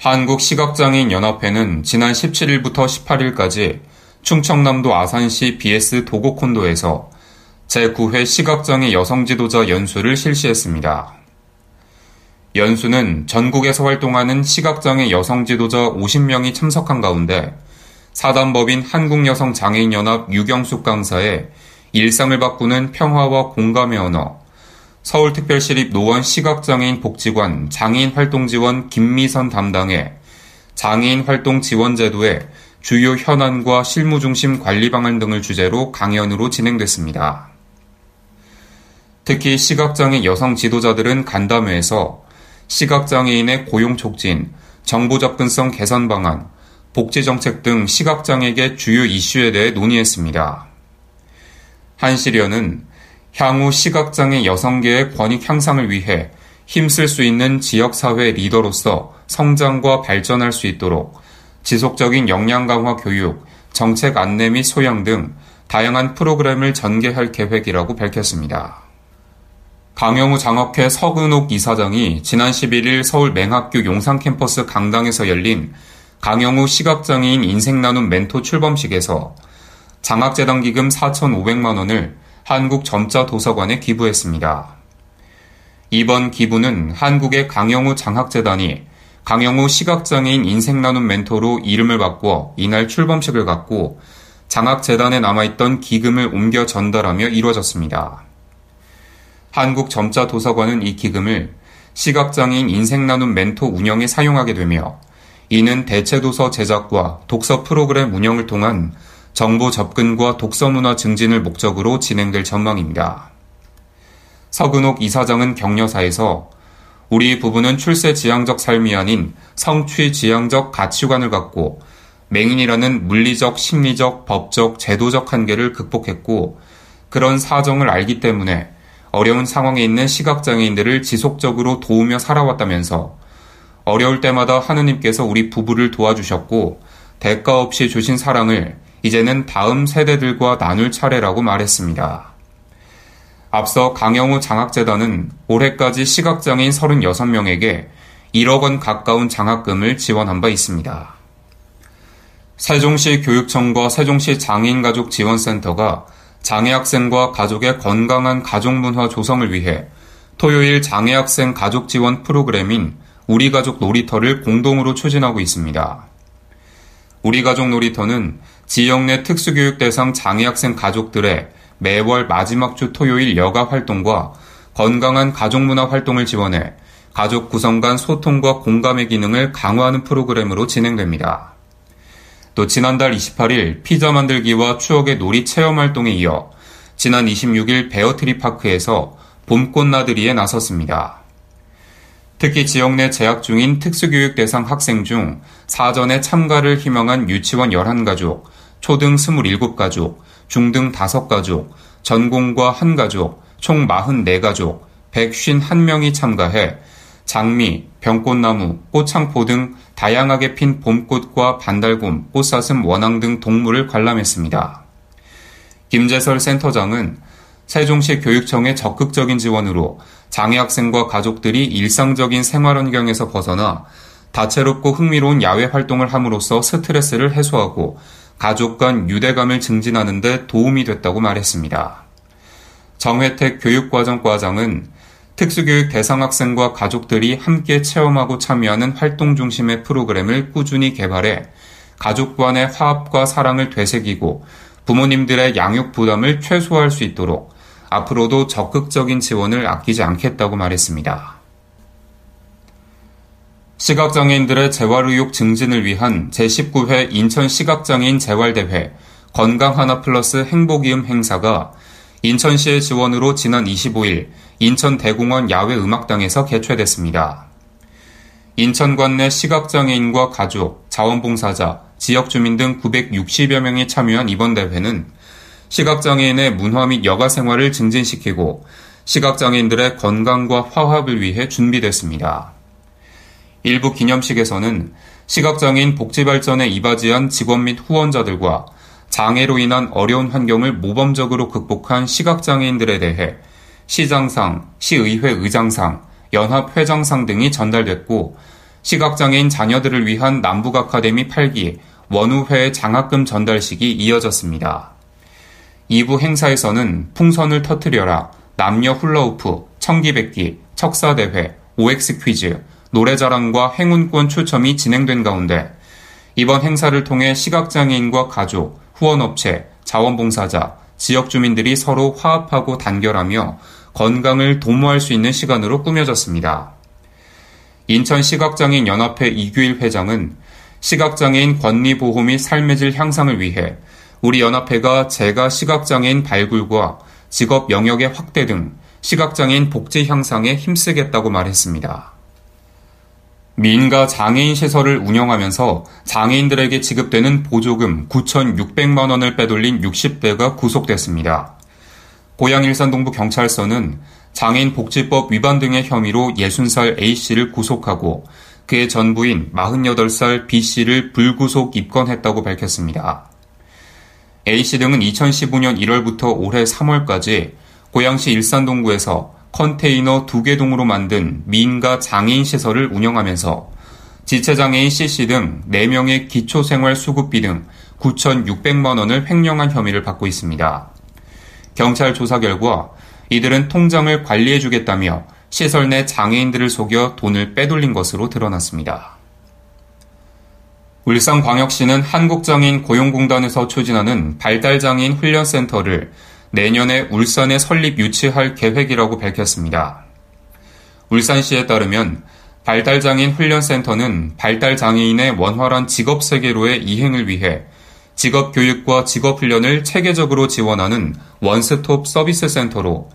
한국시각장애인 연합회는 지난 17일부터 18일까지 충청남도 아산시 BS 도곡콘도에서 제9회 시각장애 여성 지도자 연수를 실시했습니다. 연수는 전국에서 활동하는 시각장애 여성 지도자 50명이 참석한 가운데 사단법인 한국여성장애인연합 유경숙 강사의 일상을 바꾸는 평화와 공감의 언어, 서울특별시립 노원 시각장애인 복지관 장애인 활동 지원 김미선 담당의 장애인 활동 지원 제도의 주요 현안과 실무 중심 관리 방안 등을 주제로 강연으로 진행됐습니다. 특히 시각장애 여성 지도자들은 간담회에서 시각장애인의 고용 촉진, 정보 접근성 개선 방안, 복지 정책 등 시각장애계 주요 이슈에 대해 논의했습니다. 한시련은 향후 시각장애 여성계의 권익 향상을 위해 힘쓸 수 있는 지역사회 리더로서 성장과 발전할 수 있도록 지속적인 역량 강화 교육, 정책 안내 및 소양 등 다양한 프로그램을 전개할 계획이라고 밝혔습니다. 강영우 장학회 서근옥 이사장이 지난 11일 서울 맹학교 용산 캠퍼스 강당에서 열린 강영우 시각장애인 인생 나눔 멘토 출범식에서 장학재단 기금 4,500만 원을 한국점자도서관에 기부했습니다. 이번 기부는 한국의 강영우 장학재단이 강영우 시각장애인 인생나눔 멘토로 이름을 바꾸어 이날 출범식을 갖고 장학재단에 남아있던 기금을 옮겨 전달하며 이루어졌습니다. 한국점자도서관은 이 기금을 시각장애인 인생나눔 멘토 운영에 사용하게 되며 이는 대체도서 제작과 독서 프로그램 운영을 통한 정보 접근과 독서 문화 증진을 목적으로 진행될 전망입니다. 서근옥 이사장은 격려사에서 우리 부부는 출세 지향적 삶이 아닌 성취 지향적 가치관을 갖고 맹인이라는 물리적, 심리적, 법적, 제도적 한계를 극복했고 그런 사정을 알기 때문에 어려운 상황에 있는 시각장애인들을 지속적으로 도우며 살아왔다면서 어려울 때마다 하느님께서 우리 부부를 도와주셨고 대가 없이 주신 사랑을 이제는 다음 세대들과 나눌 차례라고 말했습니다. 앞서 강영우 장학재단은 올해까지 시각장애인 36명에게 1억 원 가까운 장학금을 지원한 바 있습니다. 세종시 교육청과 세종시 장애인가족지원센터가 장애학생과 가족의 건강한 가족문화 조성을 위해 토요일 장애학생 가족 지원 프로그램인 우리 가족 놀이터를 공동으로 추진하고 있습니다. 우리 가족 놀이터는 지역 내 특수교육 대상 장애학생 가족들의 매월 마지막 주 토요일 여가 활동과 건강한 가족문화 활동을 지원해 가족 구성 간 소통과 공감의 기능을 강화하는 프로그램으로 진행됩니다. 또 지난달 28일 피자 만들기와 추억의 놀이 체험 활동에 이어 지난 26일 베어트리 파크에서 봄꽃 나들이에 나섰습니다. 특히 지역 내 재학 중인 특수교육 대상 학생 중 사전에 참가를 희망한 유치원 11가족, 초등 27가족, 중등 5가족, 전공과 1가족, 총 44가족, 151명이 참가해 장미, 병꽃나무, 꽃창포 등 다양하게 핀 봄꽃과 반달곰, 꽃사슴, 원앙 등 동물을 관람했습니다. 김재설 센터장은 세종시 교육청의 적극적인 지원으로 장애 학생과 가족들이 일상적인 생활 환경에서 벗어나 다채롭고 흥미로운 야외 활동을 함으로써 스트레스를 해소하고 가족 간 유대감을 증진하는 데 도움이 됐다고 말했습니다. 정혜택 교육과정과장은 특수교육 대상 학생과 가족들이 함께 체험하고 참여하는 활동 중심의 프로그램을 꾸준히 개발해 가족 간의 화합과 사랑을 되새기고 부모님들의 양육 부담을 최소화할 수 있도록 앞으로도 적극적인 지원을 아끼지 않겠다고 말했습니다. 시각장애인들의 재활의욕 증진을 위한 제19회 인천 시각장애인 재활대회 건강 하나 플러스 행복이음 행사가 인천시의 지원으로 지난 25일 인천 대공원 야외 음악당에서 개최됐습니다. 인천관 내 시각장애인과 가족, 자원봉사자, 지역 주민 등 960여 명이 참여한 이번 대회는 시각장애인의 문화 및 여가 생활을 증진시키고 시각장애인들의 건강과 화합을 위해 준비됐습니다. 일부 기념식에서는 시각장애인 복지발전에 이바지한 직원 및 후원자들과 장애로 인한 어려운 환경을 모범적으로 극복한 시각장애인들에 대해 시장상, 시의회 의장상, 연합회장상 등이 전달됐고 시각장애인 자녀들을 위한 남북 아카데미 8기 원우회 장학금 전달식이 이어졌습니다. 2부 행사에서는 풍선을 터트려라, 남녀 훌라우프, 청기백기, 척사대회, OX 퀴즈, 노래자랑과 행운권 추첨이 진행된 가운데 이번 행사를 통해 시각장애인과 가족, 후원업체, 자원봉사자, 지역 주민들이 서로 화합하고 단결하며 건강을 도모할 수 있는 시간으로 꾸며졌습니다. 인천 시각장애인 연합회 이규일 회장은 시각장애인 권리 보호 및 삶의 질 향상을 위해 우리 연합회가 재가 시각장애인 발굴과 직업 영역의 확대 등 시각장애인 복지 향상에 힘쓰겠다고 말했습니다. 민가 장애인 시설을 운영하면서 장애인들에게 지급되는 보조금 9,600만 원을 빼돌린 60대가 구속됐습니다. 고양 일산 동부 경찰서는 장애인 복지법 위반 등의 혐의로 60살 A씨를 구속하고 그의 전부인 48살 B씨를 불구속 입건했다고 밝혔습니다. A씨 등은 2015년 1월부터 올해 3월까지 고양시 일산동구에서 컨테이너 두 개 동으로 만든 민가 장애인 시설을 운영하면서 지체장애인 C씨 등 4명의 기초생활수급비 등 9,600만 원을 횡령한 혐의를 받고 있습니다. 경찰 조사 결과 이들은 통장을 관리해주겠다며 시설 내 장애인들을 속여 돈을 빼돌린 것으로 드러났습니다. 울산광역시는 한국장애인 고용공단에서 추진하는 발달장애인 훈련센터를 내년에 울산에 설립 유치할 계획이라고 밝혔습니다. 울산시에 따르면 발달장애인 훈련센터는 발달장애인의 원활한 직업세계로의 이행을 위해 직업교육과 직업훈련을 체계적으로 지원하는 원스톱 서비스 센터로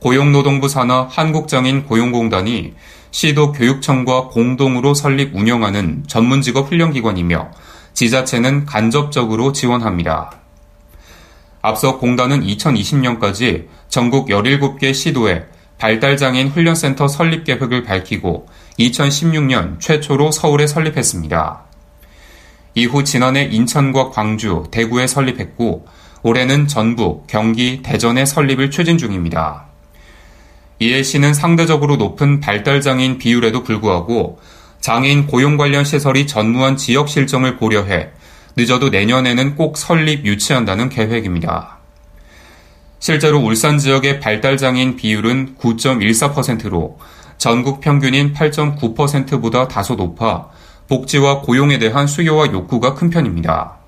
고용노동부 산하 한국장애인 고용공단이 시도 교육청과 공동으로 설립 운영하는 전문직업 훈련기관이며 지자체는 간접적으로 지원합니다. 앞서 공단은 2020년까지 전국 17개 시도에 발달장애인 훈련센터 설립 계획을 밝히고 2016년 최초로 서울에 설립했습니다. 이후 지난해 인천과 광주, 대구에 설립했고 올해는 전북, 경기, 대전에 설립을 추진 중입니다. 이에 시는 상대적으로 높은 발달장애인 비율에도 불구하고 장애인 고용 관련 시설이 전무한 지역 실정을 고려해 늦어도 내년에는 꼭 설립 유치한다는 계획입니다. 실제로 울산 지역의 발달장애인 비율은 9.14%로 전국 평균인 8.9%보다 다소 높아 복지와 고용에 대한 수요와 욕구가 큰 편입니다.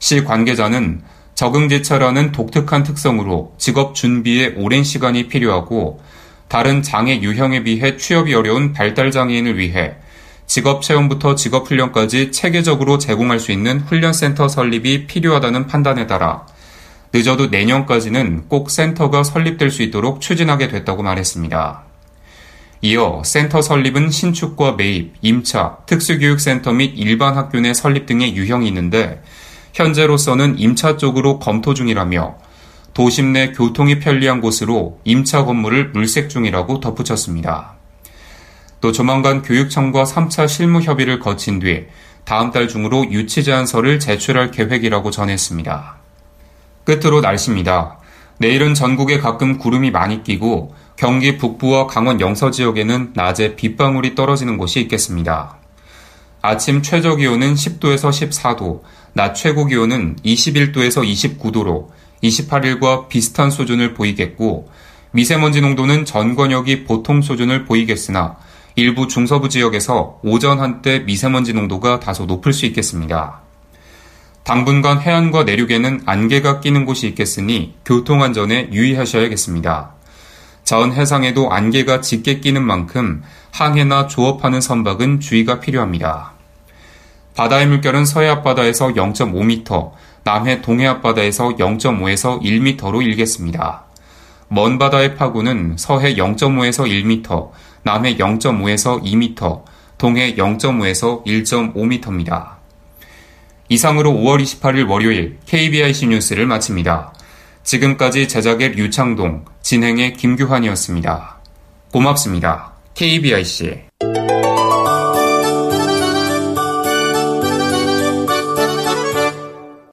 시 관계자는 적응지차라는 독특한 특성으로 직업 준비에 오랜 시간이 필요하고 다른 장애 유형에 비해 취업이 어려운 발달장애인을 위해 직업 체험부터 직업 훈련까지 체계적으로 제공할 수 있는 훈련센터 설립이 필요하다는 판단에 따라 늦어도 내년까지는 꼭 센터가 설립될 수 있도록 추진하게 됐다고 말했습니다. 이어 센터 설립은 신축과 매입, 임차, 특수교육센터 및 일반 학교 내 설립 등의 유형이 있는데 현재로서는 임차 쪽으로 검토 중이라며 도심 내 교통이 편리한 곳으로 임차 건물을 물색 중이라고 덧붙였습니다. 또 조만간 교육청과 3차 실무 협의를 거친 뒤 다음 달 중으로 유치 제안서를 제출할 계획이라고 전했습니다. 끝으로 날씨입니다. 내일은 전국에 가끔 구름이 많이 끼고 경기 북부와 강원 영서 지역에는 낮에 빗방울이 떨어지는 곳이 있겠습니다. 아침 최저 기온은 10도에서 14도, 낮 최고 기온은 21도에서 29도로 28일과 비슷한 수준을 보이겠고, 미세먼지 농도는 전 권역이 보통 수준을 보이겠으나, 일부 중서부 지역에서 오전 한때 미세먼지 농도가 다소 높을 수 있겠습니다. 당분간 해안과 내륙에는 안개가 끼는 곳이 있겠으니 교통안전에 유의하셔야겠습니다. 전 해상에도 안개가 짙게 끼는 만큼 항해나 조업하는 선박은 주의가 필요합니다. 바다의 물결은 서해 앞바다에서 0.5m, 남해 동해 앞바다에서 0.5에서 1m로 일겠습니다. 먼 바다의 파고는 서해 0.5에서 1m, 남해 0.5에서 2m, 동해 0.5에서 1.5m입니다. 이상으로 5월 28일 월요일 KBIC 뉴스를 마칩니다. 지금까지 제작의 류창동, 진행의 김규환이었습니다. 고맙습니다. KBIC